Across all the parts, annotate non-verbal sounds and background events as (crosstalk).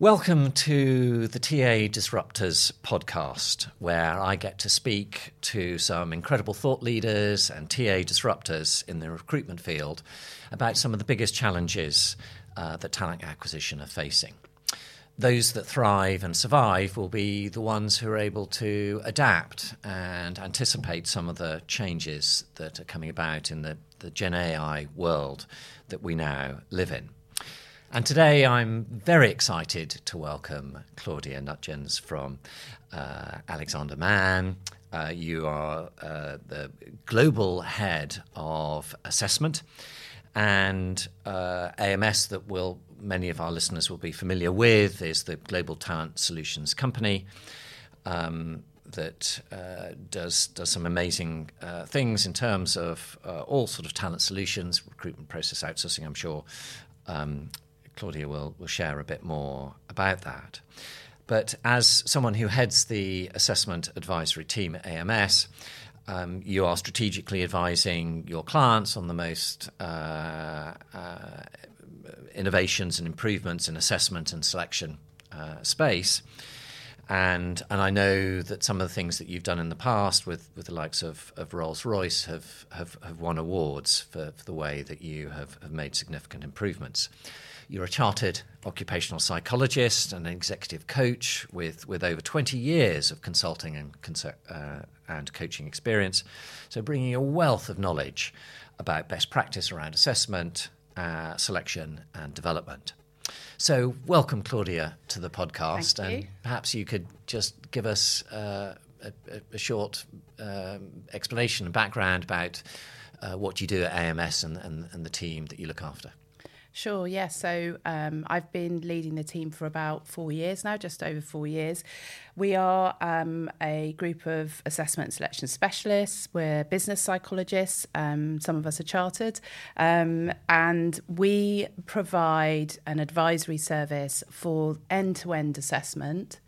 Welcome to the TA Disruptors podcast, where I get to speak to some incredible thought leaders and TA disruptors in the recruitment field about some of the biggest challenges uh, that talent acquisition are facing. Those that thrive and survive will be the ones who are able to adapt and anticipate some of the changes that are coming about in the, the Gen AI world that we now live in. And today I'm very excited to welcome Claudia Nuttgens from uh, Alexander Mann. Uh, you are uh, the global head of assessment and uh, AMS that will many of our listeners will be familiar with is the Global Talent Solutions Company. Um, that uh, does does some amazing uh, things in terms of uh, all sort of talent solutions, recruitment process outsourcing. I'm sure um, Claudia will, will share a bit more about that. But as someone who heads the assessment advisory team at AMS, um, you are strategically advising your clients on the most uh, uh, innovations and improvements in assessment and selection uh, space. And, and I know that some of the things that you've done in the past with, with the likes of, of Rolls Royce have, have, have won awards for, for the way that you have, have made significant improvements. You're a chartered occupational psychologist and an executive coach with, with over 20 years of consulting and, uh, and coaching experience. So, bringing a wealth of knowledge about best practice around assessment, uh, selection, and development. So, welcome, Claudia, to the podcast. and perhaps you could just give us uh, a, a, short um, explanation and background about uh, what you do at AMS and, and, and the team that you look after. Sure, yeah. So um, I've been leading the team for about four years now, just over four years. We are um, a group of assessment selection specialists. We're business psychologists. Um, some of us are chartered. Um, and we provide an advisory service for end to end assessment.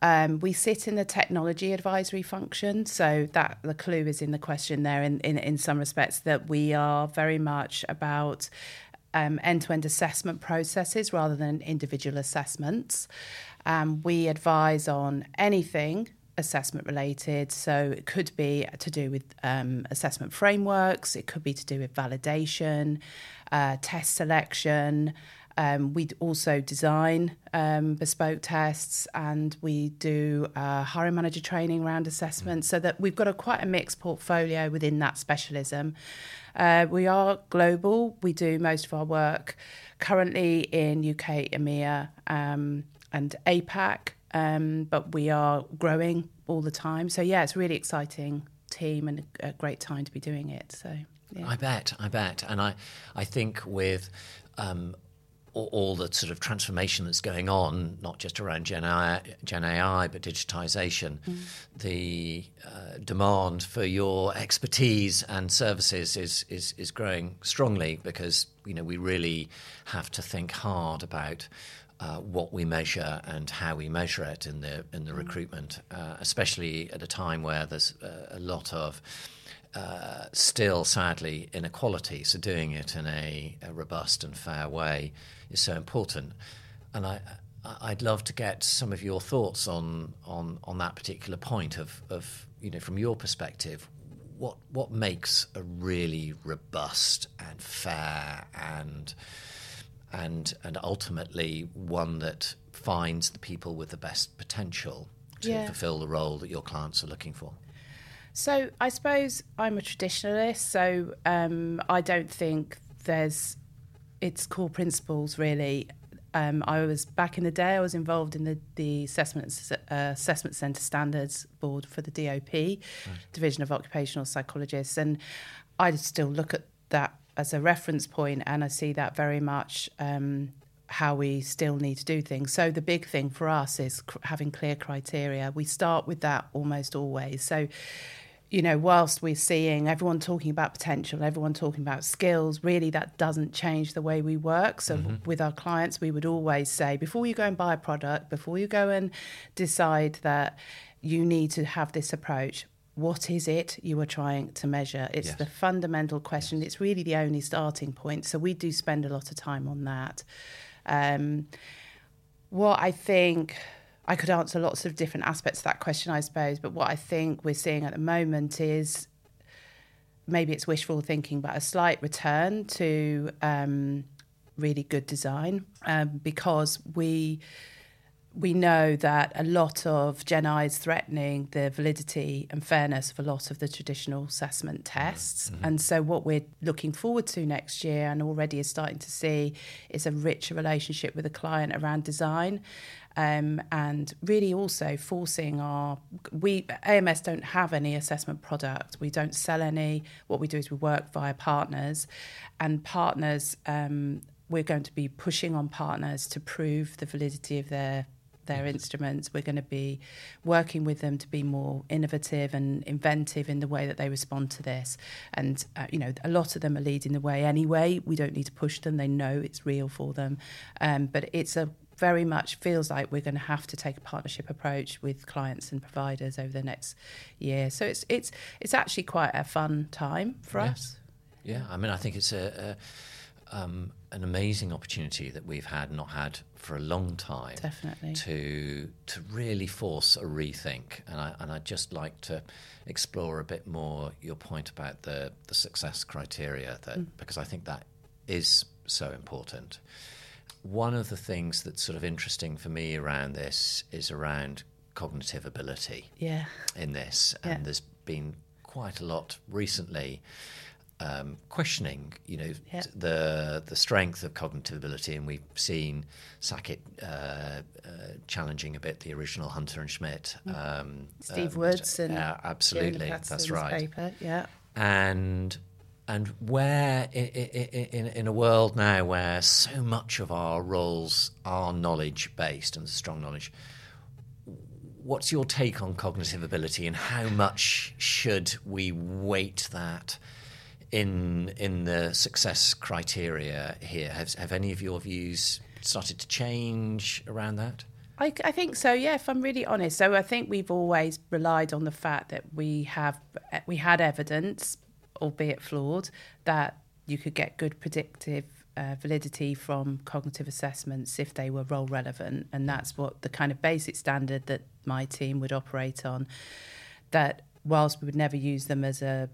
Um, we sit in the technology advisory function, so that the clue is in the question there. In, in in some respects, that we are very much about um, end-to-end assessment processes rather than individual assessments. Um, we advise on anything assessment related. So it could be to do with um, assessment frameworks, it could be to do with validation, uh, test selection. Um, we also design um, bespoke tests and we do uh, hiring manager training around assessment so that we've got a quite a mixed portfolio within that specialism. Uh, we are global. We do most of our work currently in UK, EMEA, um, and APAC, um, but we are growing all the time. So yeah, it's really exciting team and a, a great time to be doing it. So. Yeah. I bet, I bet, and I, I think with um, all, the sort of transformation that's going on, not just around Gen AI, Gen AI but digitization, mm. the uh, demand for your expertise and services is, is, is growing strongly because you know we really have to think hard about uh, what we measure and how we measure it in the in the mm. recruitment, uh, especially at a time where there's uh, a lot of uh, still, sadly, inequality. So, doing it in a, a, robust and fair way is so important. And I, I'd love to get some of your thoughts on on, on that particular point of, of you know from your perspective, what what makes a really robust and fair and and and ultimately one that finds the people with the best potential to yeah. fulfill the role that your clients are looking for. So I suppose I'm a traditionalist, so um, I don't think there's its core principles really. Um, I was back in the day. I was involved in the the assessment uh, assessment centre standards board for the DOP, right. Division of Occupational Psychologists, and I still look at that as a reference point, and I see that very much um, how we still need to do things. So the big thing for us is cr- having clear criteria. We start with that almost always. So you know, whilst we're seeing everyone talking about potential, everyone talking about skills, really that doesn't change the way we work. So mm-hmm. with our clients, we would always say before you go and buy a product, before you go and decide that you need to have this approach, what is it you are trying to measure? It's yes. the fundamental question. Yes. It's really the only starting point. So we do spend a lot of time on that. Um, What I think I could answer lots of different aspects of that question, I suppose. But what I think we're seeing at the moment is maybe it's wishful thinking, but a slight return to um, really good design um, because we we know that a lot of Gen AI is threatening the validity and fairness of a lot of the traditional assessment tests. Mm-hmm. And so, what we're looking forward to next year and already is starting to see is a richer relationship with the client around design. Um, and really also forcing our we AMS don't have any assessment product. We don't sell any. What we do is we work via partners, and partners um, we're going to be pushing on partners to prove the validity of their their instruments. We're going to be working with them to be more innovative and inventive in the way that they respond to this. And, uh, you know, a lot of them are leading the way anyway. We don't need to push them, they know it's real for them. Um, but it's a very much feels like we're going to have to take a partnership approach with clients and providers over the next year. So it's it's it's actually quite a fun time for yes. us. Yeah, I mean, I think it's a, a um, an amazing opportunity that we've had not had for a long time. Definitely. To to really force a rethink, and I and I'd just like to explore a bit more your point about the the success criteria that mm. because I think that is so important. One of the things that's sort of interesting for me around this is around cognitive ability. Yeah. In this, and yeah. there's been quite a lot recently um, questioning, you know, yeah. the the strength of cognitive ability, and we've seen Sackett uh, uh, challenging a bit the original Hunter and Schmidt. Mm. Um, Steve um, Woods and uh, absolutely, that's right. Paper. Yeah, and and where in, in, in a world now where so much of our roles are knowledge based and strong knowledge. What's your take on cognitive ability and how much should we weight that in in the success criteria here? Have have any of your views started to change around that? I, I, think so. Yeah, if I'm really honest, so I think we've always relied on the fact that we have we had evidence, albeit flawed, that you could get good predictive uh, validity from cognitive assessments if they were role relevant, and that's what the kind of basic standard that my team would operate on. That whilst we would never use them as a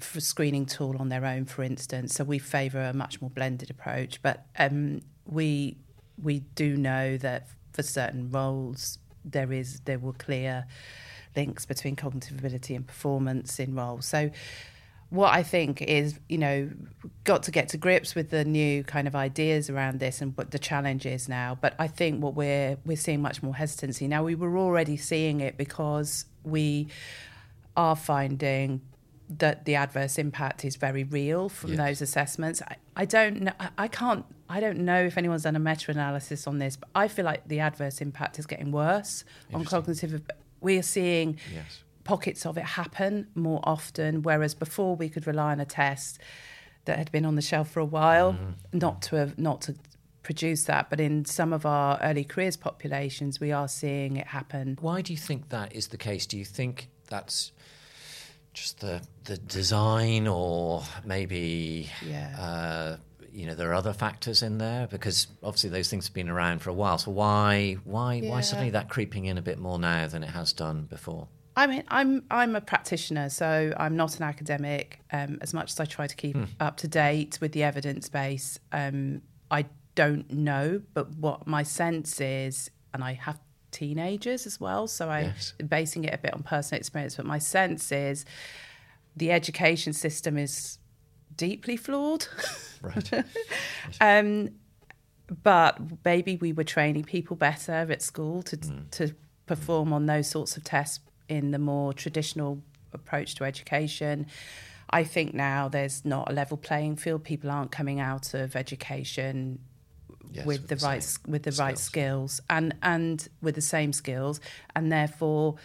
screening tool on their own, for instance. So we favour a much more blended approach, but um, we we do know that for certain roles there is there were clear links between cognitive ability and performance in roles. So what I think is, you know, got to get to grips with the new kind of ideas around this and what the challenge is now. But I think what we're we're seeing much more hesitancy now. We were already seeing it because we are finding that the adverse impact is very real from yes. those assessments. I, I don't know. I can't. I don't know if anyone's done a meta-analysis on this, but I feel like the adverse impact is getting worse on cognitive. We are seeing yes. Pockets of it happen more often, whereas before we could rely on a test that had been on the shelf for a while, mm-hmm. not to have not to produce that. But in some of our early careers populations, we are seeing it happen. Why do you think that is the case? Do you think that's just the the design, or maybe yeah. uh, you know there are other factors in there because obviously those things have been around for a while. So why why yeah. why suddenly that creeping in a bit more now than it has done before? I mean, I'm I'm a practitioner, so I'm not an academic. Um, as much as I try to keep mm. up to date with the evidence base, um, I don't know. But what my sense is, and I have teenagers as well. So I'm yes. basing it a bit on personal experience. But my sense is the education system is deeply flawed. Right. (laughs) um, but maybe we were training people better at school to mm. to perform on those sorts of tests in the more traditional approach to education. I think now there's not a level playing field. People aren't coming out of education yes, with, with, the, the right with the skills. right skills and and with the same skills, and therefore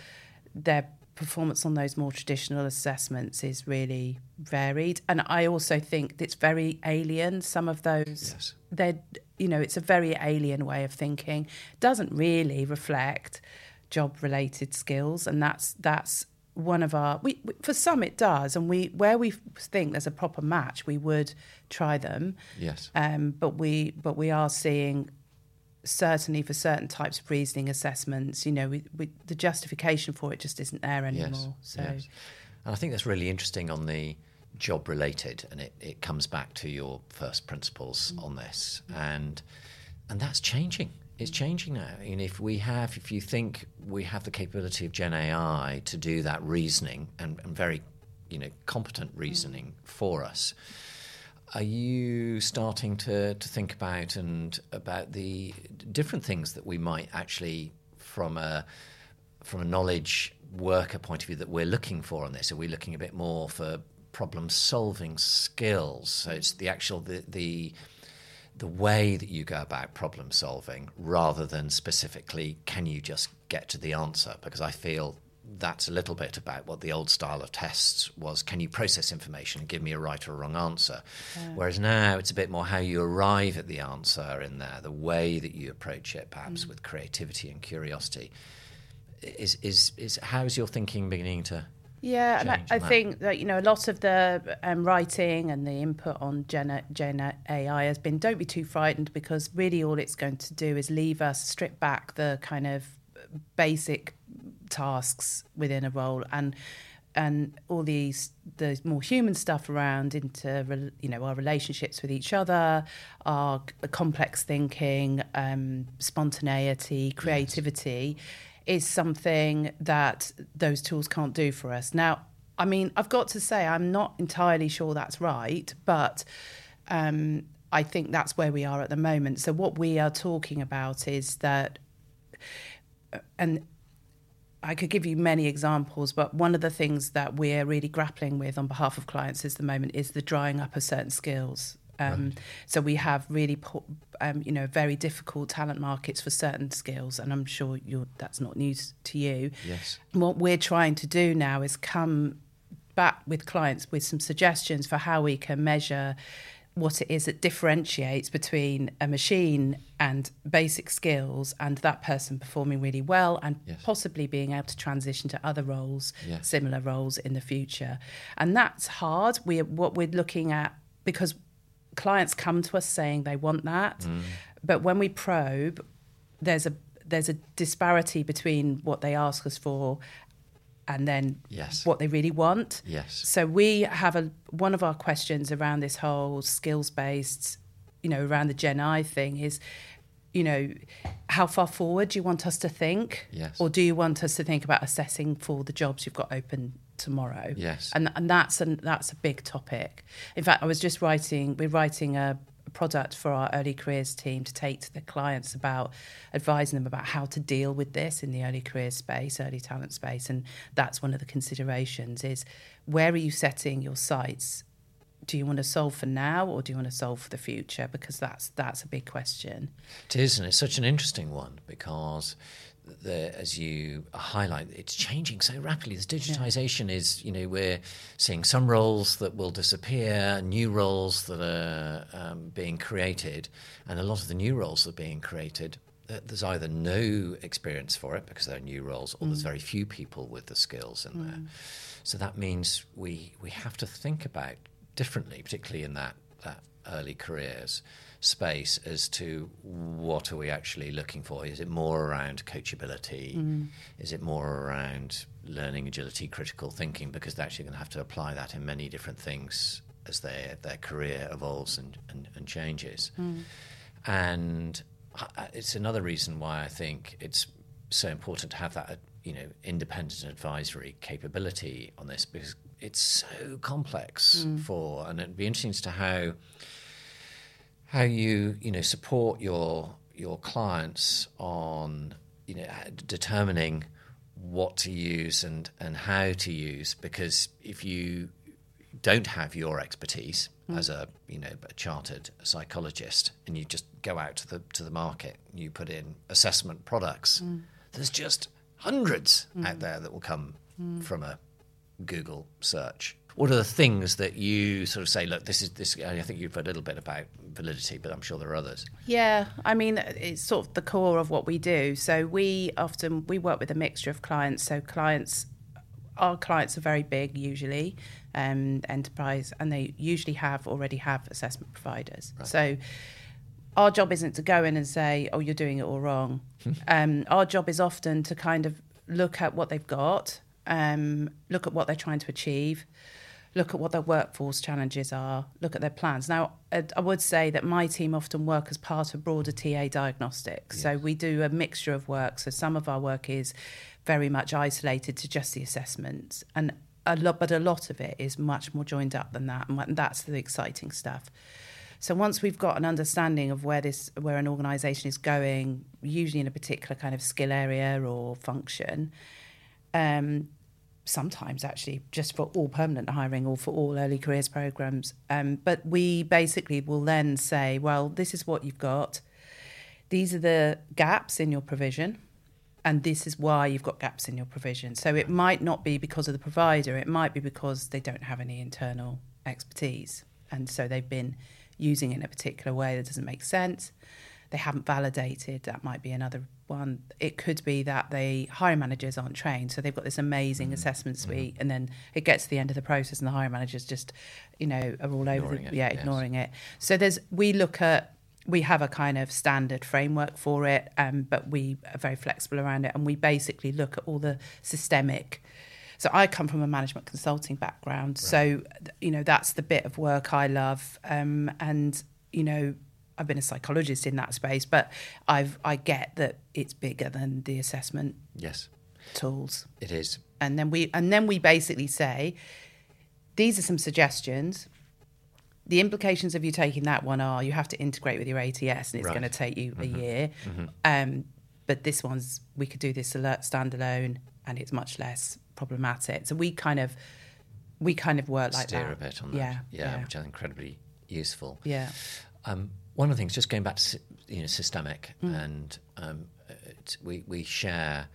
their performance on those more traditional assessments is really varied. And I also think it's very alien. Some of those, yes. they're you know, it's a very alien way of thinking. Doesn't really reflect job related skills, and that's that's one of our we, for some it does and we where we think there's a proper match we would try them yes um, but we but we are seeing certainly for certain types of reasoning assessments, you know, we, we, the justification for it just isn't there anymore. Yes, so, yes. and I think that's really interesting on the job related, and it, it comes back to your first principles mm. on this, and and that's changing. It's changing now. And if we have, if you think we have the capability of Gen AI to do that reasoning and, and very, you know, competent reasoning mm. for us, are you starting to, to think about and about the different things that we might actually, from a from a knowledge worker point of view, that we're looking for on this? Are we looking a bit more for problem solving skills? So it's the actual the the the way that you go about problem solving rather than specifically can you just get to the answer because i feel that's a little bit about what the old style of tests was can you process information and give me a right or a wrong answer yeah. whereas now it's a bit more how you arrive at the answer in there the way that you approach it perhaps mm. with creativity and curiosity is is is how's your thinking beginning to yeah, and I, I think that you know a lot of the um, writing and the input on Gen, Gen AI has been don't be too frightened because really all it's going to do is leave us strip back the kind of basic tasks within a role and and all these the more human stuff around into you know our relationships with each other, our complex thinking, um, spontaneity, creativity, yes. Is something that those tools can't do for us. Now, I mean, I've got to say, I'm not entirely sure that's right, but. Um, I think that's where we are at the moment. So what we are talking about is that, and I could give you many examples, but one of the things that we're really grappling with on behalf of clients at the moment is the drying up of certain skills. Um, right. So we have really, um, you know, very difficult talent markets for certain skills, and I'm sure that's not news to you. Yes. What we're trying to do now is come back with clients with some suggestions for how we can measure what it is that differentiates between a machine and basic skills and that person performing really well and yes. possibly being able to transition to other roles similar roles in the future and that's hard we what we're looking at because clients come to us saying they want that mm. but when we probe there's a there's a disparity between what they ask us for and then yes. what they really want. Yes. So we have a one of our questions around this whole skills based, you know, around the Gen AI thing is, you know, how far forward do you want us to think? Yes. Or do you want us to think about assessing for the jobs you've got open tomorrow? Yes. And and that's an that's a big topic. In fact, I was just writing we're writing a product for our early careers team to take to the clients about advising them about how to deal with this in the early career space, early talent space. And that's one of the considerations is where are you setting your sights? Do you want to solve for now or do you want to solve for the future? Because that's that's a big question. It is, and it's such an interesting one because the, as you highlight, it's changing so rapidly. This digitization yeah. is, you know, we're seeing some roles that will disappear, new roles that are um, being created, and a lot of the new roles that are being created. Uh, there's either no experience for it because they're new roles, or mm. there's very few people with the skills in mm. there. So that means we we have to think about differently, particularly in that that early careers space as to what are we actually looking for. Is it more around coachability? Mm. Is it more around learning agility, critical thinking? Because they're actually going to have to apply that in many different things as their their career evolves and, and, and changes. Mm. And it's another reason why I think it's so important to have that you know independent advisory capability on this because it's so complex mm. for and it'd be interesting as to how how you you know support your your clients on you know determining what to use and and how to use because if you don't have your expertise mm. as a you know a chartered psychologist and you just go out to the to the market you put in assessment products mm. there's just hundreds mm. out there that will come mm. from a Google search what are the things that you sort of say? Look, this is this. I think you've heard a little bit about validity, but I'm sure there are others. Yeah, I mean, it's sort of the core of what we do. So we often we work with a mixture of clients. So clients, our clients are very big usually, um, enterprise, and they usually have already have assessment providers. Right. So our job isn't to go in and say, "Oh, you're doing it all wrong." (laughs) um, our job is often to kind of look at what they've got, um, look at what they're trying to achieve, look at what their workforce challenges are, look at their plans. Now, I would say that my team often work as part of broader TA diagnostics. So we do a mixture of work. So some of our work is very much isolated to just the assessments, and a lot, but a lot of it is much more joined up than that, and that's the exciting stuff. So once we've got an understanding of where this where an organisation is going, usually in a particular kind of skill area or function, um, sometimes actually just for all permanent hiring or for all early careers programs. Um, but we basically will then say, well, this is what you've got. These are the gaps in your provision. And this is why you've got gaps in your provision. So it might not be because of the provider, it might be because they don't have any internal expertise. And so they've been using it in a particular way that doesn't make sense. They haven't validated, that might be another one. It could be that the hiring managers aren't trained. So they've got this amazing assessment suite, and then it gets to the end of the process, and the hiring managers just, you know, are all over Ignoring the, it, yeah, yes. ignoring it. So there's, we look at, we have a kind of standard framework for it, um, but we are very flexible around it, and we basically look at all the systemic. So I come from a management consulting background, so you know that's the bit of work I love, um, and you know I've been a psychologist in that space, but I've I get that it's bigger than the assessment Yes, tools, it is. and then we and then we basically say these are some suggestions. The implications of you taking that one are you have to integrate with your ATS, and it's Right. going to take you a year. Um, but this one's we could do this alert standalone, and it's much less problematic. So we kind of we kind of work like Steer that. a bit on that. Yeah, yeah, yeah. which is incredibly useful. Yeah. Um, one of the things, just going back to you know systemic, Mm. and um, it, we we share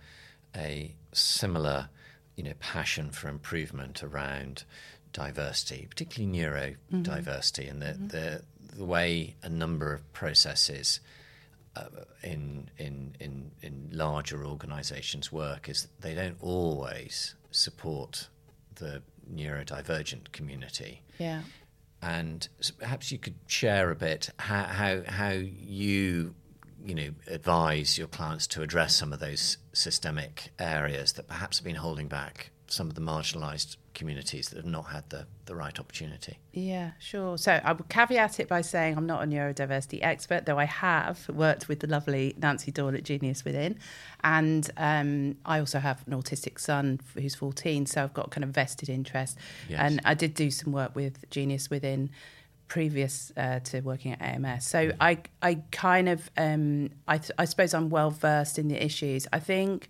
a similar you know passion for improvement around diversity, particularly neurodiversity, and the, Mm-hmm. the the way a number of processes uh, in in in in larger organisations work is they don't always support the neurodivergent community Yeah. And perhaps you could share a bit how how, how you you know advise your clients to address some of those systemic areas that perhaps have been holding back some of the marginalised communities that have not had the, the right opportunity. Yeah, sure. So I would caveat it by saying I'm not a neurodiversity expert, though I have worked with the lovely Nancy Doyle at Genius Within. And um, I also have an autistic son who's 14, so I've got kind of vested interest. Yes. And I did do some work with Genius Within previous uh, to working at AMS. So I, I kind of, um, I, th- I suppose I'm well versed in the issues. I think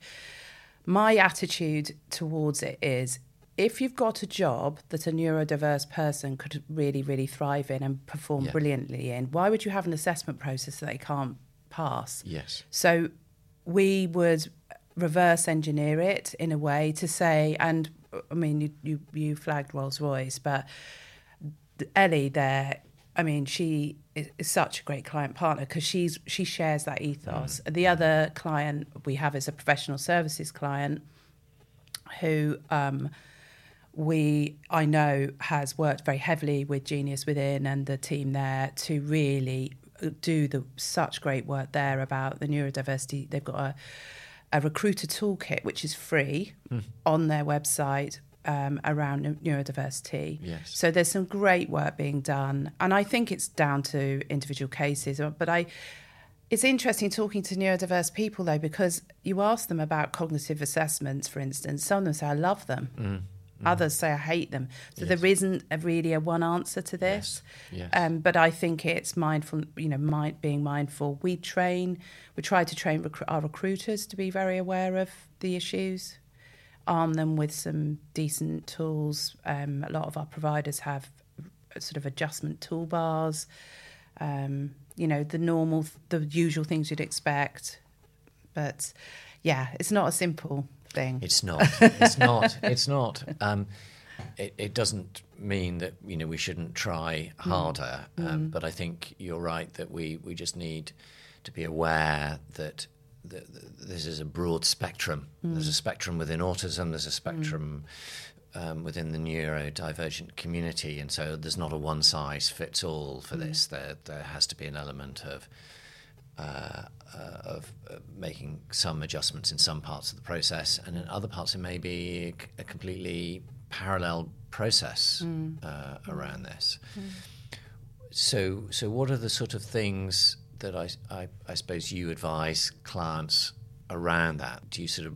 my attitude towards it is if you've got a job that a neurodiverse person could really, really thrive in and perform Yeah. brilliantly in, why would you have an assessment process that they can't pass? Yes. So we would reverse engineer it in a way to say, and I mean, you, you, you flagged Rolls Royce, but Ellie there, I mean, she is, is such a great client partner because she's she shares that ethos. The other client we have is a professional services client who um, we I know has worked very heavily with Genius Within and the team there to really uh, do the such great work there about the neurodiversity. They've got a a recruiter toolkit which is free mm. on their website um, around neurodiversity. Yes. So there's some great work being done, and I think it's down to individual cases. Uh, but I, it's interesting talking to neurodiverse people though because you ask them about cognitive assessments, for instance. Some of them say I love them. Mm. Others say I hate them. So Yes. there isn't a really a one answer to this. Yes. Um, but I think it's mindful, you know, mind, being mindful. We train, we try to train recru- our recruiters to be very aware of the issues, arm them with some decent tools. Um, a lot of our providers have sort of adjustment toolbars, um, you know, the normal, the usual things you'd expect. But yeah, it's not a simple thing. It's not. (laughs) It's not. It's not. Um, it, it doesn't mean that you know we shouldn't try harder, um, but I think you're right that we, we just need to be aware that th th this is a broad spectrum. There's a spectrum within autism. There's a spectrum um, within the neurodivergent community, and so there's not a one size fits all for this. There, there has to be an element of uh, of uh, making some adjustments in some parts of the process, and in other parts it may be a, completely parallel process uh, around this. So, so what are the sort of things that I, I, I suppose you advise clients around that? Do you sort of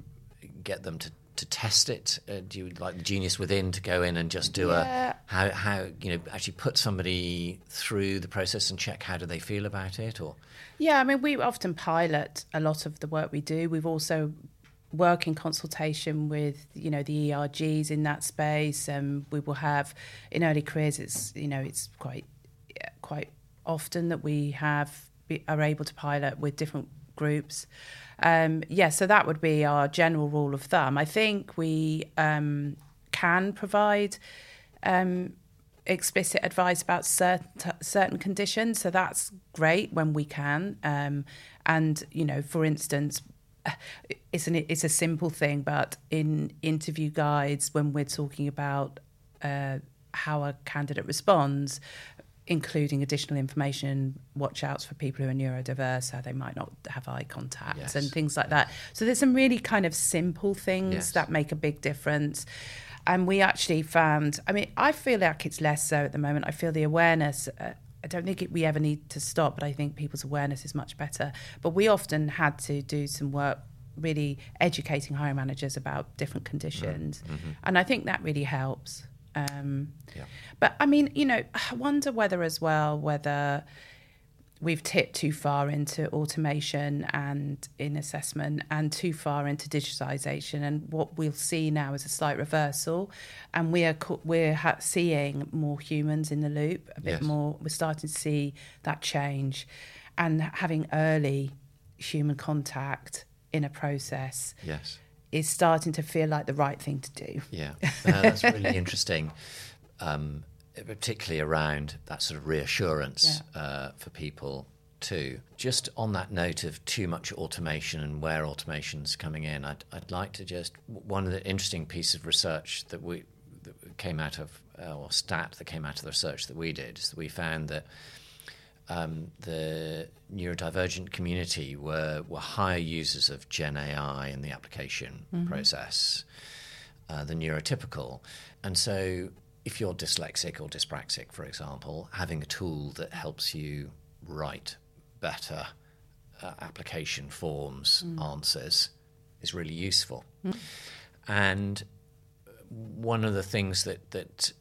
get them to, to test it? Uh, do you like the genius within to go in and just do Yeah. a how how you know actually put somebody through the process and check how do they feel about it or Yeah, I mean, we often pilot a lot of the work we do. We've also work in consultation with you know the ERGs in that space, and we will have in early careers. It's you know it's quite quite often that we have be, are able to pilot with different groups. Um, yeah, so that would be our general rule of thumb. I think we um, can provide um, explicit advice about certain certain conditions. So that's great when we can. Um, and you know, for instance, (sighs) it's an it's a simple thing, but in interview guides, when we're talking about uh, how a candidate responds. Including additional information, watch outs for people who are neurodiverse, how they might not have eye contact Yes. and things like that. So there's some really kind of simple things Yes. that make a big difference. And we actually found, I mean, I feel like it's less so at the moment. I feel the awareness, uh, I don't think it, we ever need to stop, but I think people's awareness is much better. But we often had to do some work really educating hiring managers about different conditions. And I think that really helps. Um, Yeah. But I mean, you know, I wonder whether as well, whether we've tipped too far into automation and in assessment and too far into digitization and what we'll see now is a slight reversal and we are we're ha- seeing more humans in the loop a bit Yes. more we're starting to see that change and having early human contact in a process yes is starting to feel like the right thing to do. Yeah, uh, that's really interesting, um, particularly around that sort of reassurance uh, for people too. Just on that note of too much automation and where automation's coming in, I'd, I'd like to just one of the interesting pieces of research that we that came out of uh, or stat that came out of the research that we did is that we found that um, the neurodivergent community were, were higher users of Gen AI in the application process uh, than neurotypical. And so, if you're dyslexic or dyspraxic, for example, having a tool that helps you write better uh, application forms, answers, is really useful. And one of the things that that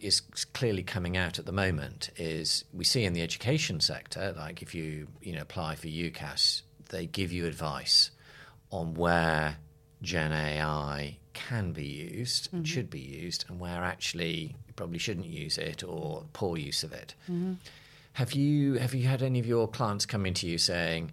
is clearly coming out at the moment is we see in the education sector, like if you you know apply for UCAS, they give you advice on where Gen AI can be used, mm-hmm. should be used, and where actually you probably shouldn't use it or poor use of it. Mm-hmm. Have you have you had any of your clients come into you saying,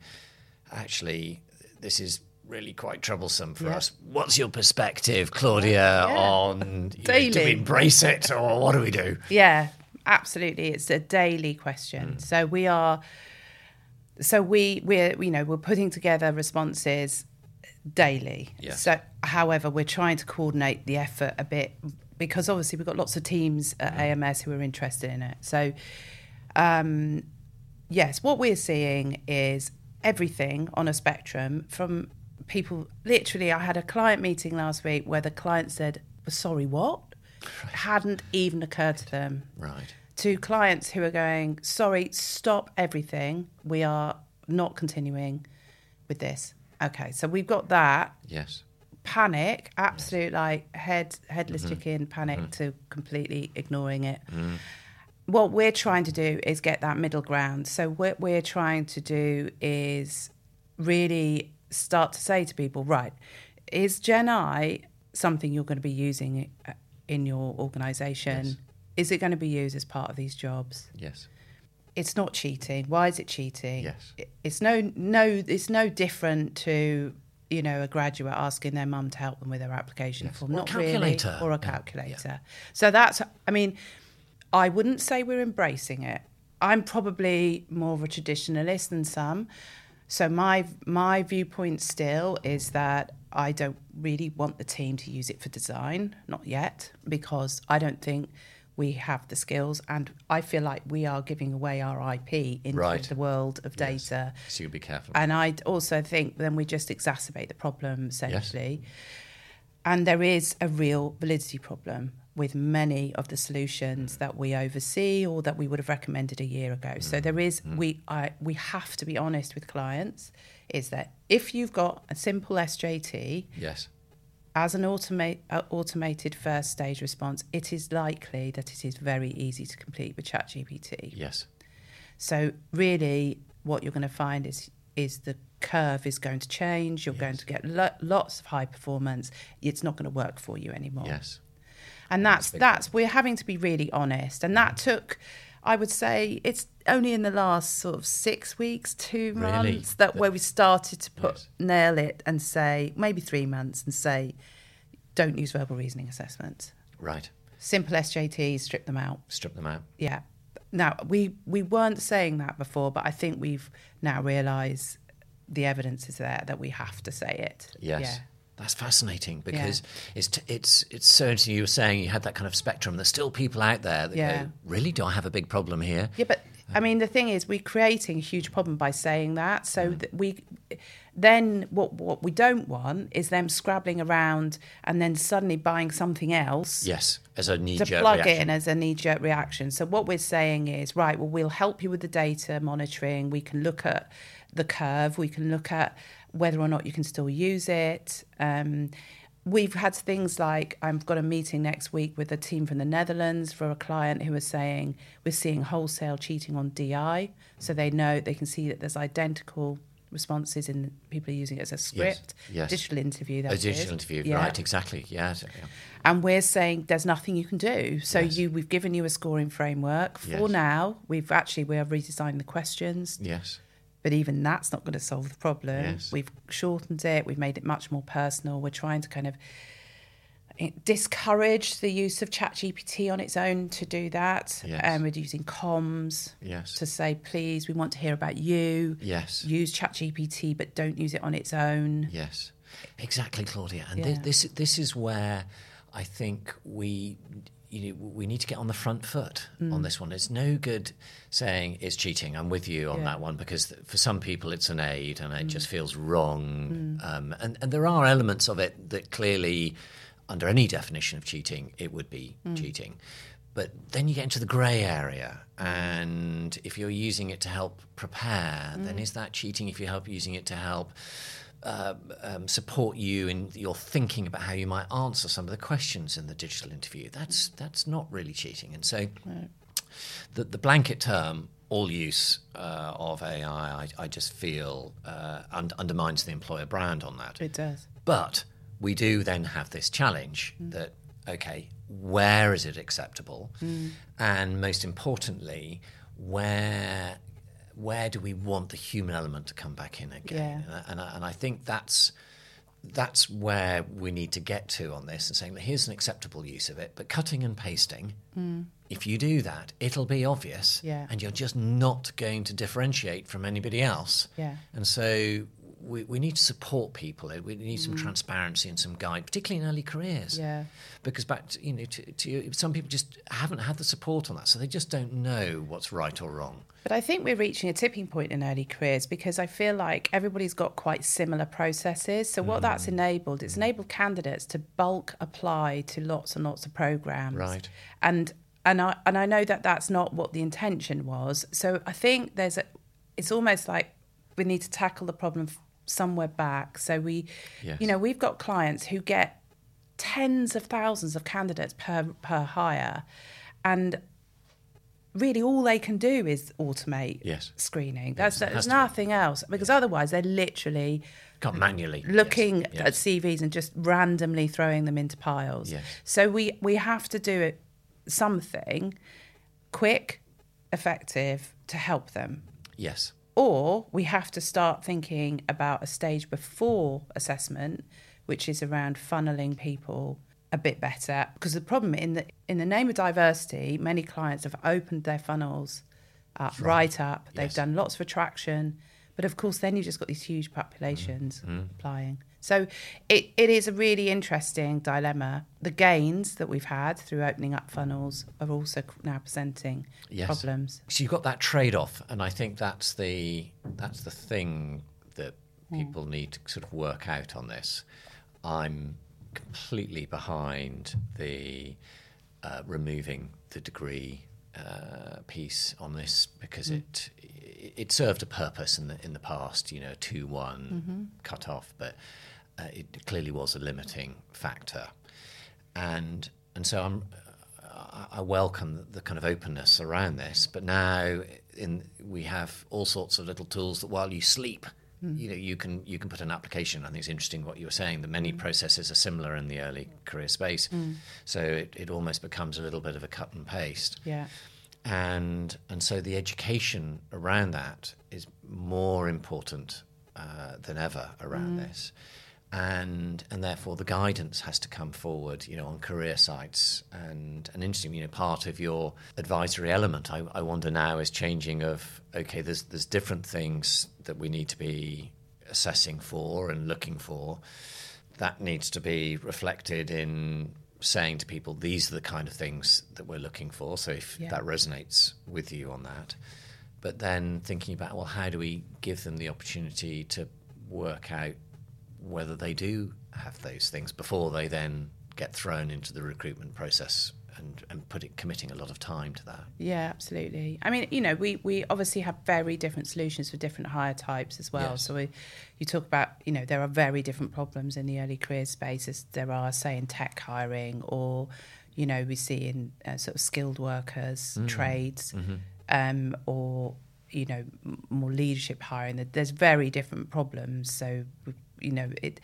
actually, this is really quite troublesome for Yeah. us. What's your perspective, Claudia, Yeah. on you know, do we embrace it or what do we do? Yeah, absolutely. It's a daily question. So we are, so we we're you know we're putting together responses daily. Yes. So, however, we're trying to coordinate the effort a bit because obviously we've got lots of teams at AMS who are interested in it. So, um, yes, what we're seeing is everything on a spectrum from people. Literally, I had a client meeting last week where the client said, "Sorry, what?" Hadn't even occurred to them Right. to clients who are going, sorry, stop everything. We are not continuing with this. Okay, so we've got that Yes. panic, absolute like head headless mm-hmm. chicken panic mm-hmm. to completely ignoring it. Mm-hmm. What we're trying to do is get that middle ground. So what we're trying to do is really start to say to people, right, is Gen AI something you're going to be using uh, in your organisation? Yes. Is it going to be used as part of these jobs? Yes. It's not cheating. Why is it cheating? Yes. It's no no. It's no different to you know a graduate asking their mum to help them with their application Yes. form. Or a not calculator. really, or a Yeah. calculator. So that's. I mean, I wouldn't say we're embracing it. I'm probably more of a traditionalist than some. So my my viewpoint still is that I don't really want the team to use it for design, not yet, because I don't think we have the skills, and I feel like we are giving away our IP into Right. the world of Yes. data. So you be careful. And I also think then we just exacerbate the problem essentially. And there is a real validity problem with many of the solutions that we oversee or that we would have recommended a year ago. So there is we I we have to be honest with clients is that if you've got a simple SJT yes. as an automate, uh, automated first stage response, it is likely that it is very easy to complete with ChatGPT. Yes. So really, what you're going to find is is the curve is going to change. You're going to get lo- lots of high performance. It's not going to work for you anymore. Yes. And that's that's we're having to be really honest. And that mm-hmm. took, I would say, it's only in the last sort of six weeks, two months that That- where we started to put Yes. nail it and say maybe three months and say, don't use verbal reasoning assessments. Right. Simple SJTs, strip them out. Strip them out. Yeah. Now we we weren't saying that before, but I think we've now realised the evidence is there that we have to say it. Yes. Yeah. That's fascinating because it's t- it's it's so interesting. You were saying you had that kind of spectrum. There's still people out there that Yeah. go, "Really? Do I have a big problem here?" Yeah, but I mean, the thing is, we're creating a huge problem by saying that. So mm. that we, then what what we don't want is them scrabbling around and then suddenly buying something else. Yes, as a knee To jerk plug reaction. it in as a knee jerk reaction. So, what we're saying is, right, well, we'll help you with the data monitoring. We can look at the curve. We can look at whether or not you can still use it. Um, we've had things like I've got a meeting next week with a team from the Netherlands for a client who are saying we're seeing wholesale cheating on DI. So they know they can see that there's identical responses in people are using it as a script. yes. Digital interview. a digital is. interview, Yeah right? Exactly. Yeah. and we're saying there's nothing you can do. So Yes. you, we've given you a scoring framework. For Yes. now, we've actually we have redesigned the questions, Yes. But even that's not going to solve the problem. Yes. We've shortened it. We've made it much more personal. We're trying to kind of eh, discourage the use of ChatGPT on its own to do that. Yes. And we're using comms Yes. to say, please, we want to hear about you. Yes. Use ChatGPT, but don't use it on its own. Yes, exactly, Claudia. And Yeah. thi- this this is where I think we you know, we need to get on the front foot on mm. this one. It's no good saying it's cheating. I'm with you on Yeah. that one because th- for some people it's an aid and it just mm. feels wrong. Mm. Um, and and there are elements of it that clearly, under any definition of cheating, it would be cheating. But then you get into the grey area, and if you're using it to help prepare, then is that cheating? If you help using it to help uh, um, support you in your thinking about how you might answer some of the questions in the digital interview, that's that's not really cheating. And so, the the blanket term. All use uh, of AI, I, I just feel uh, und- undermines the employer brand on that. It does. But we do then have this challenge that, okay, where is it acceptable? And most importantly, where where do we want the human element to come back in again? Yeah. And, I, and I think that's that's where we need to get to on this and saying that here's an acceptable use of it, but cutting and pasting, mm. if you do that, it'll be obvious Yeah. and you're just not going to differentiate from anybody else. Yeah. And so we, we need to support people. Eh? We need some mm. transparency and some guide, particularly in early careers. Yeah. Because back to, you know, to, to some people just haven't had the support on that, so they just don't know what's right or wrong. But I think we're reaching a tipping point in early careers because I feel like everybody's got quite similar processes. So what Mm. that's enabled, it's mm. enabled candidates to bulk apply to lots and lots of programs. Right. And and I and I know that that's not what the intention was. So I think there's a it's almost like we need to tackle the problem somewhere back. So we Yes. you know, we've got clients who get tens of thousands of candidates per per hire and really all they can do is automate Yes. screening. Yes, That's there's to be. nothing else because otherwise they're literally Can't manually looking yes. at CVs and just randomly throwing them into piles. Yes. So we we have to do it something quick, effective to help them. Yes. Or we have to start thinking about a stage before assessment, which is around funneling people a bit better. Because the problem in the in the name of diversity, many clients have opened their funnels up, right, up. They've Yes. done lots of attraction, But of course, then you've just got these huge populations Mm-hmm. applying. So it, it is a really interesting dilemma. The gains that we've had through opening up funnels are also now presenting Yes. problems. So you've got that trade-off, and I think that's the that's the thing that Hmm. people need to sort of work out on this. I'm completely behind the uh, removing the degree uh, piece on this because Hmm. it it served a purpose in the in the past. You know, two one Mm-hmm. cut off, but uh, it clearly was a limiting factor, and and so I'm I- welcome the, the kind of openness around this. But now in we have all sorts of little tools that while you sleep, you know, you can you can put an application. I think it's interesting what you were saying. The many processes are similar in the early career space, so it, it almost becomes a little bit of a cut and paste Yeah. and and so the education around that is more important uh, than ever around this, and and therefore the guidance has to come forward, you know, on career sites and an interesting, you know, part of your advisory element. I, I wonder now is changing of okay, there's there's different things that we need to be assessing for and looking for that needs to be reflected in saying to people these are the kind of things that we're looking for so if Yeah. that resonates with you on that but then thinking about well how do we give them the opportunity to work out whether they do have those things before they then get thrown into the recruitment process and, and put it committing a lot of time to that Yeah, absolutely. I mean, you know, we, we obviously have very different solutions for different hire types as well. Yes. So we, you talk about, you know, there are very different problems in the early career space as there are, say, in tech hiring or, you know, we see in uh, sort of skilled workers, trades, um, or, you know, m- more leadership hiring. There's very different problems. So, you know, it,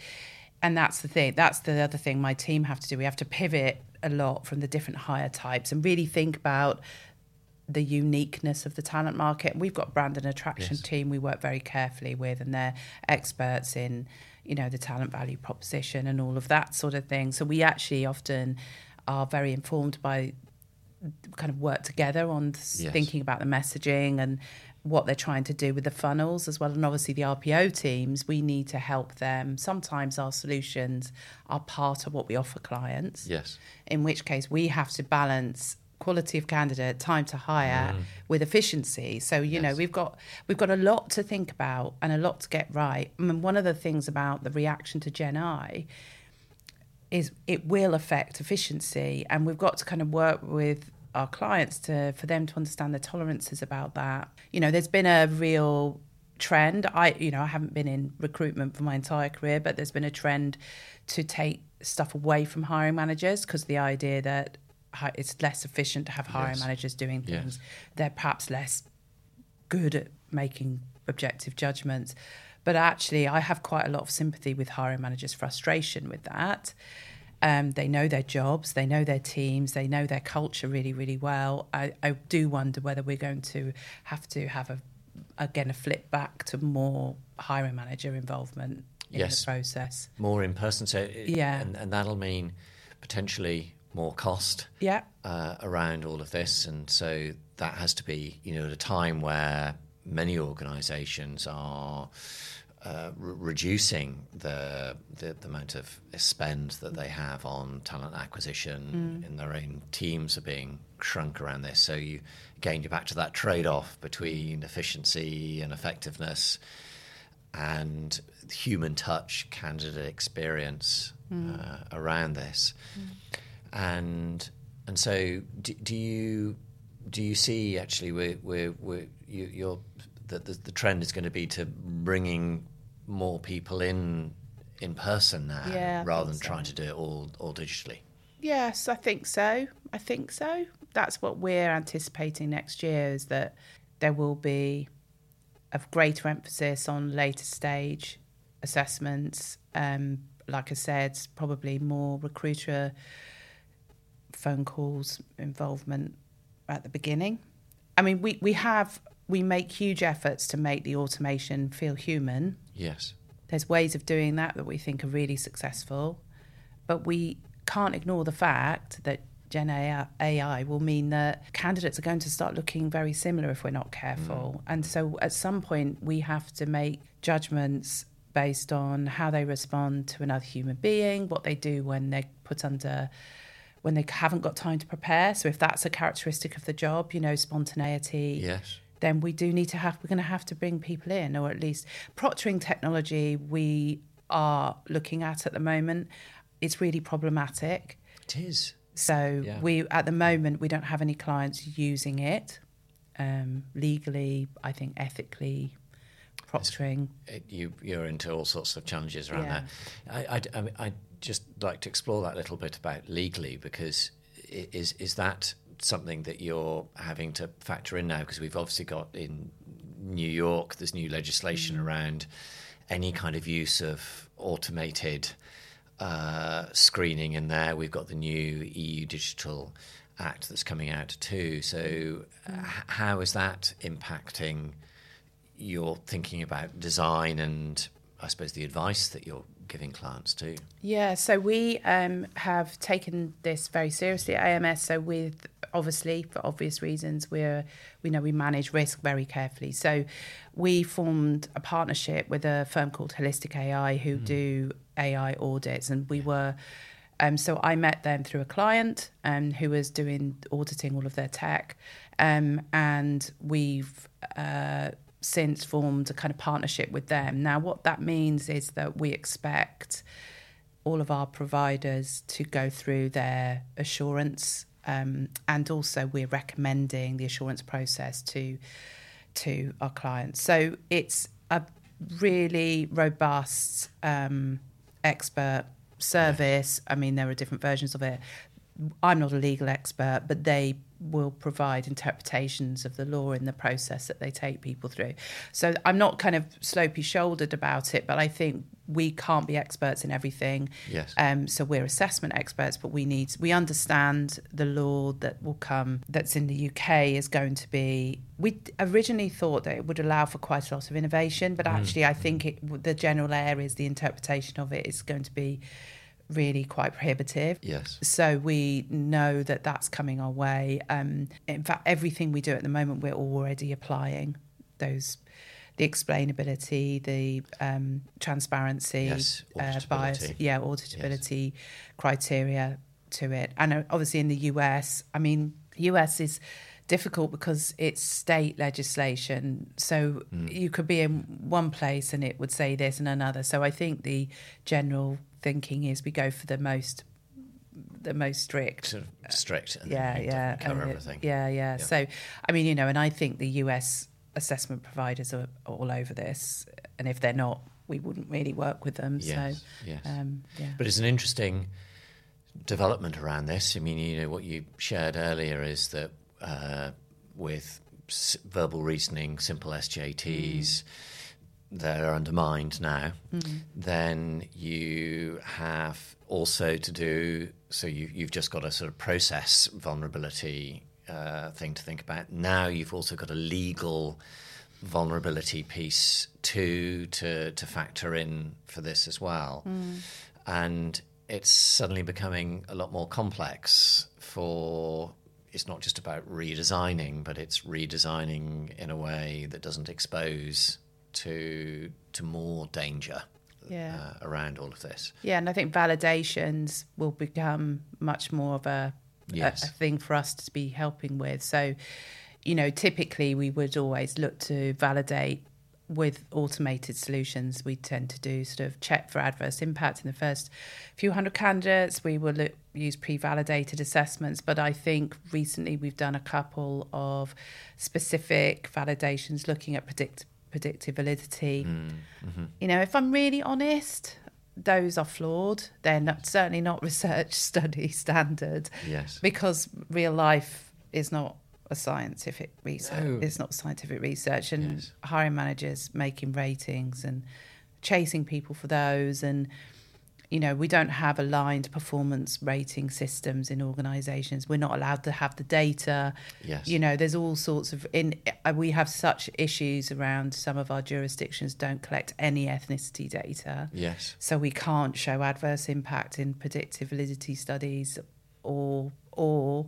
and that's the thing. That's the other thing my team have to do. We have to pivot a lot from the different hire types and really think about the uniqueness of the talent market. We've got brand and attraction Yes. team we work very carefully with, and they're experts in, you know, the talent value proposition and all of that sort of thing. So we actually often are very informed by kind of work together on Yes. thinking about the messaging and what they're trying to do with the funnels as well and obviously the RPO teams we need to help them. Sometimes our solutions are part of what we offer clients yes. in which case we have to balance quality of candidate time to hire mm. with efficiency. So you know we've got we've got a lot to think about and a lot to get right. I mean, one of the things about the reaction to Gen AI is it will affect efficiency and we've got to kind of work with our clients to for them to understand the tolerances about that you know there's been a real trend i you know i haven't been in recruitment for my entire career but there's been a trend to take stuff away from hiring managers because the idea that it's less efficient to have hiring Yes. managers doing Yes. things they're perhaps less good at making objective judgments. But actually, I have quite a lot of sympathy with hiring managers' frustration with that. Um, they know their jobs, they know their teams, they know their culture really, really well. I, I do wonder whether we're going to have to have a again a flip back to more hiring manager involvement in Yes. the process. more in person so it- Yeah. and, and that'll mean potentially more cost Yeah, uh, around all of this, and so that has to be, you know, at a time where many organisations are uh, re- reducing the, the the amount of spend that they have on talent acquisition, in their own teams are being shrunk around this. So you again, you're back to that trade-off between efficiency and effectiveness and human touch, candidate experience uh, around this, and and so do, do you do you see actually we're, we're, we're you, you're that the, the trend is going to be to bringing more people in in person now Yeah, rather than so. trying to do it all all digitally. Yes, I think so. I think so. That's what we're anticipating next year is that there will be a greater emphasis on later stage assessments. Um, like I said, probably more recruiter phone calls involvement at the beginning. I mean, we, we have we make huge efforts to make the automation feel human. Yes. There's ways of doing that that we think are really successful, but we can't ignore the fact that Gen AI will mean that candidates are going to start looking very similar if we're not careful. Mm. And so at some point, we have to make judgments based on how they respond to another human being, what they do when they're put under when they haven't got time to prepare. So if that's a characteristic of the job, you know, spontaneity. Yes. Then we do need to have we're going to have to bring people in, or at least proctoring technology we are looking at at the moment. It's really problematic. It is. So yeah. we at the moment we don't have any clients using it um, legally. I think ethically, proctoring. It, you you're into all sorts of challenges around yeah. that. I, I, I, I just like to explore that a little bit about legally because is is that something that you're having to factor in now because we've obviously got in New York there's new legislation mm. around any kind of use of automated uh, screening in there. We've got the new EU Digital Act that's coming out too. So, mm. h- how is that impacting your thinking about design and I suppose the advice that you're giving clients too? Yeah, so we um, have taken this very seriously at AMS. So with obviously for obvious reasons, we're we know we manage risk very carefully. So we formed a partnership with a firm called Holistic AI who mm. do AI audits, and we were. Um, so I met them through a client um, who was doing auditing all of their tech, um, and we've uh, since formed a kind of partnership with them. Now, what that means is that we expect all of our providers to go through their assurance, um, and also we're recommending the assurance process to to our clients. So it's a really robust um, expert service. I mean, there are different versions of it. I'm not a legal expert, but they will provide interpretations of the law in the process that they take people through. So I'm not kind of slopey shouldered about it, but I think we can't be experts in everything. Yes. Um, so we're assessment experts, but we need we understand the law that will come that's in the UK is going to be. We originally thought that it would allow for quite a lot of innovation, but mm. actually I think it, the general areas, the interpretation of it is going to be really quite prohibitive. Yes. So we know that that's coming our way. Um, in fact, everything we do at the moment, we're already applying those the explainability, the um, transparency, yes, uh, bias, yeah, auditability yes. criteria to it. And uh, obviously in the US, I mean, US is difficult because it's state legislation. So mm. you could be in one place and it would say this and another. So I think the general thinking is we go for the most the most strict sort of strict and yeah yeah cover everything yeah, yeah, yeah so i mean you know and i think the us assessment providers are all over this and if they're not we wouldn't really work with them yes, so yes. Um, yeah. but it's an interesting development around this i mean you know what you shared earlier is that uh, with s- verbal reasoning simple SJTs mm that are undermined now, mm-hmm. then you have also to do so you, you've just got a sort of process vulnerability uh, thing to think about. Now you've also got a legal vulnerability piece too to to factor in for this as well, mm. and it's suddenly becoming a lot more complex for. It's not just about redesigning, but it's redesigning in a way that doesn't expose to to more danger yeah. uh, around all of this. Yeah, and I think validations will become much more of a, yes. a, a thing for us to be helping with. So, you know, typically we would always look to validate with automated solutions, we tend to do sort of check for adverse impact in the first few hundred candidates. We will look, use pre validated assessments, but I think recently we've done a couple of specific validations looking at predict, predictive validity. Mm, mm-hmm. You know, if I'm really honest, those are flawed. They're not, certainly not research (laughs) study standard. Yes. Because real life is not a scientific research. No. It's not scientific research. And yes. hiring managers making ratings and chasing people for those and you know, we don't have aligned performance rating systems in organisations. We're not allowed to have the data. Yes. You know, there's all sorts of in. Uh, we have such issues around some of our jurisdictions don't collect any ethnicity data. Yes. So we can't show adverse impact in predictive validity studies or or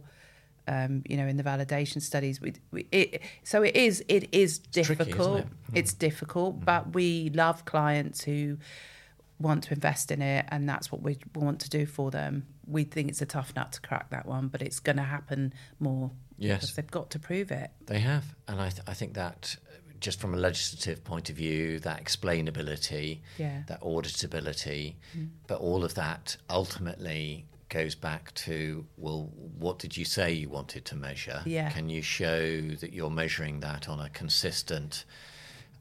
um, you know, in the validation studies, we, we it, so it is it is difficult. it? Mm. It's difficult, but we love clients who want to invest in it, and that's what we want to do for them. We think it's a tough nut to crack that one, but it's going to happen more. Yes. because they've got to prove it. They have, and I, th- I think that just from a legislative point of view, that explainability, Yeah. that auditability, mm-hmm. but all of that ultimately goes back to well, what did you say you wanted to measure? Yeah. Can you show that you're measuring that on a consistent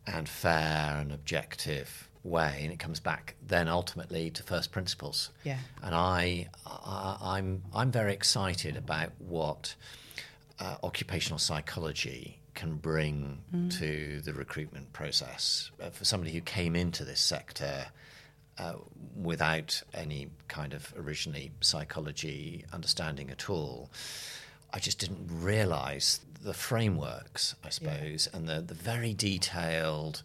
and fair and objective way? And it comes back then ultimately to first principles. Yeah. And I, I I'm I'm very excited about what uh, occupational psychology can bring to the recruitment process uh, for somebody who came into this sector uh, without any kind of originally psychology understanding at all. I just didn't realize the frameworks, I suppose, and the, the very detailed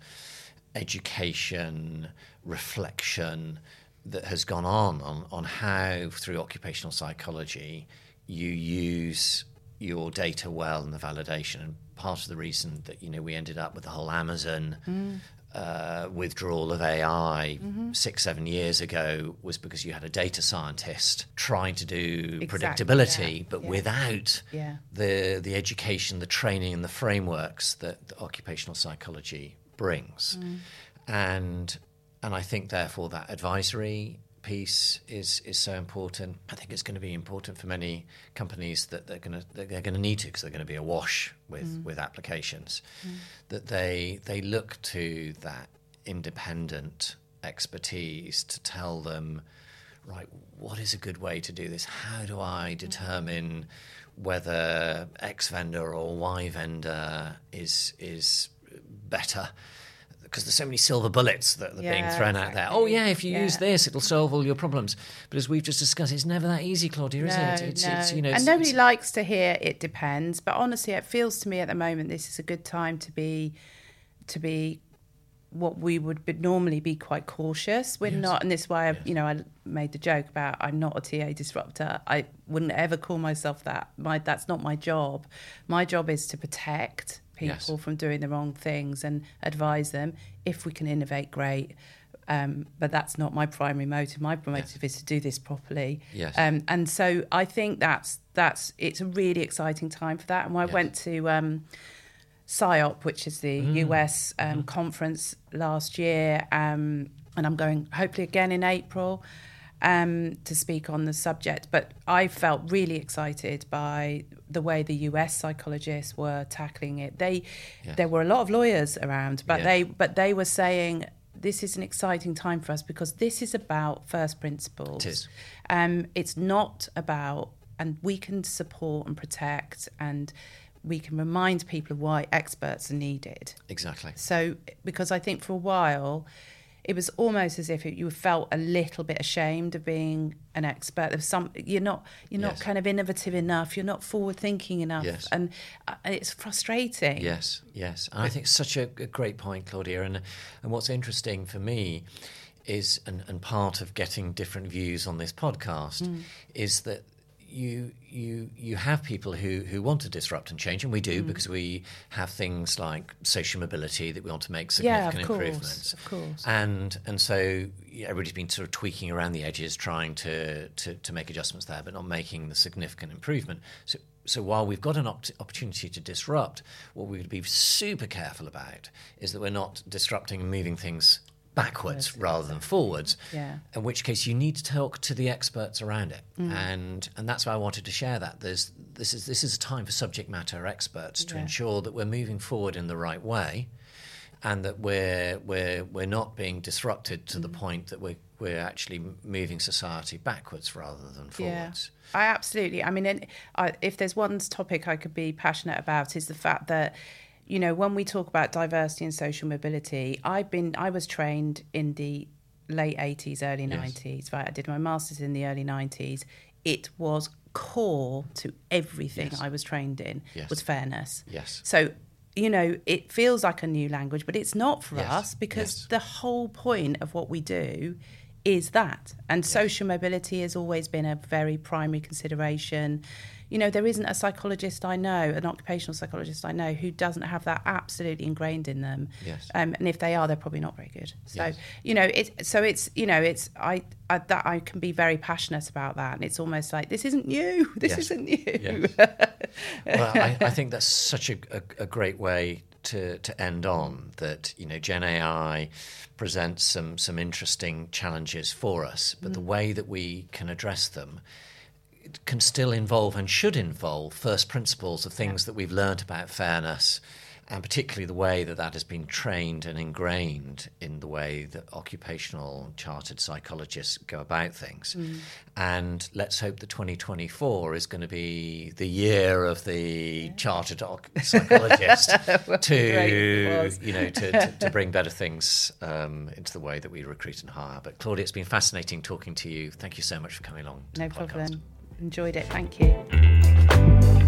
education, reflection that has gone on, on on how through occupational psychology you use your data well in the validation. And part of the reason that you know we ended up with the whole Amazon mm. Uh, withdrawal of AI six seven years ago was because you had a data scientist trying to do Exactly, predictability, yeah, but yeah. without Yeah. the the education, the training, and the frameworks that, that occupational psychology brings, and and I think therefore that advisory piece is is so important. I think it's going to be important for many companies that they're going to they're going to need to because they're going to be awash with mm. with applications mm. that they they look to that independent expertise to tell them right what is a good way to do this? How do i mm. determine whether x vendor or y vendor is is better because there's so many silver bullets that are being Yeah, thrown out there. Oh yeah, if you use this, it'll solve all your problems. But as we've just discussed, it's never that easy, Claudia, is no, it? It's, no. it's you know, and nobody likes to hear it depends. But honestly, it feels to me at the moment this is a good time to be to be what we would be, normally be quite cautious. We're Yes. not, and this is why I, Yes. you know I made the joke about I'm not a TA disruptor. I wouldn't ever call myself that. My that's not my job. My job is to protect people Yes. from doing the wrong things and advise them. If we can innovate, great. Um, but that's not my primary motive. My motive is to do this properly. Yes. Um, and so I think that's that's it's a really exciting time for that. And when I Yes. went to um, SIOP, which is the Mm. US um, Mm-hmm. conference last year, um, and I'm going hopefully again in April um, to speak on the subject. But I felt really excited by the way the US psychologists were tackling it. They Yes. there were a lot of lawyers around, but Yeah. they but they were saying this is an exciting time for us because this is about first principles. It is. Um, it's not about, and we can support and protect, and we can remind people of why experts are needed. exactly. So, because I think for a while, it was almost as if you felt a little bit ashamed of being an expert. There's some you're not you're not Yes. kind of innovative enough. You're not forward thinking enough, Yes. and, uh, it's frustrating. Yes, yes. And I think it's such a, a great point, Claudia. And and what's interesting for me is, and, and part of getting different views on this podcast, Mm. is that you you you have people who, who want to disrupt and change, and we Mm. do because we have things like social mobility that we want to make significant Yeah, of course, improvements. of course. And and so yeah, everybody's been sort of tweaking around the edges, trying to, to, to make adjustments there, but not making the significant improvement. So so while we've got an op- opportunity to disrupt, what we would be super careful about is that we're not disrupting and moving things backwards rather than forwards. Yeah. In which case, you need to talk to the experts around it, mm. and and that's why I wanted to share that. There's this is this is a time for subject matter experts to Yeah. ensure that we're moving forward in the right way, and that we're we're we're not being disrupted to the mm. point that we're we're actually moving society backwards rather than forwards. Yeah, I absolutely. I mean, and I, if there's one topic I could be passionate about is the fact that, you know, when we talk about diversity and social mobility, I've been, I was trained in the late 80s, early Yes. 90s. Right, I did my masters in the early 90s. It was core to everything Yes. I was trained in Yes. was fairness. Yes. So. You know, it feels like a new language, but it's not for Yes, us because yes. the whole point of what we do is that. And social mobility has always been a very primary consideration. You know, there isn't a psychologist I know, an occupational psychologist I know, who doesn't have that absolutely ingrained in them. Yes. Um, and if they are, they're probably not very good. So Yes. you know, it's so it's you know, it's I, I that I can be very passionate about that, and it's almost like this isn't new. (laughs) This Yes. isn't new. Yes. (laughs) well, I, I think that's such a, a, a great way to, to end on that, you know, Gen AI presents some, some interesting challenges for us, but the way that we can address them it can still involve and should involve first principles of things that we've learnt about fairness and particularly the way that that has been trained and ingrained in the way that occupational chartered psychologists go about things. And let's hope that 2024 is going to be the year of the chartered oc- psychologist (laughs) to, you know, to, to, to bring better things um, into the way that we recruit and hire. But Claudia, it's been fascinating talking to you. Thank you so much for coming along. To No the podcast. Enjoyed it. Thank you.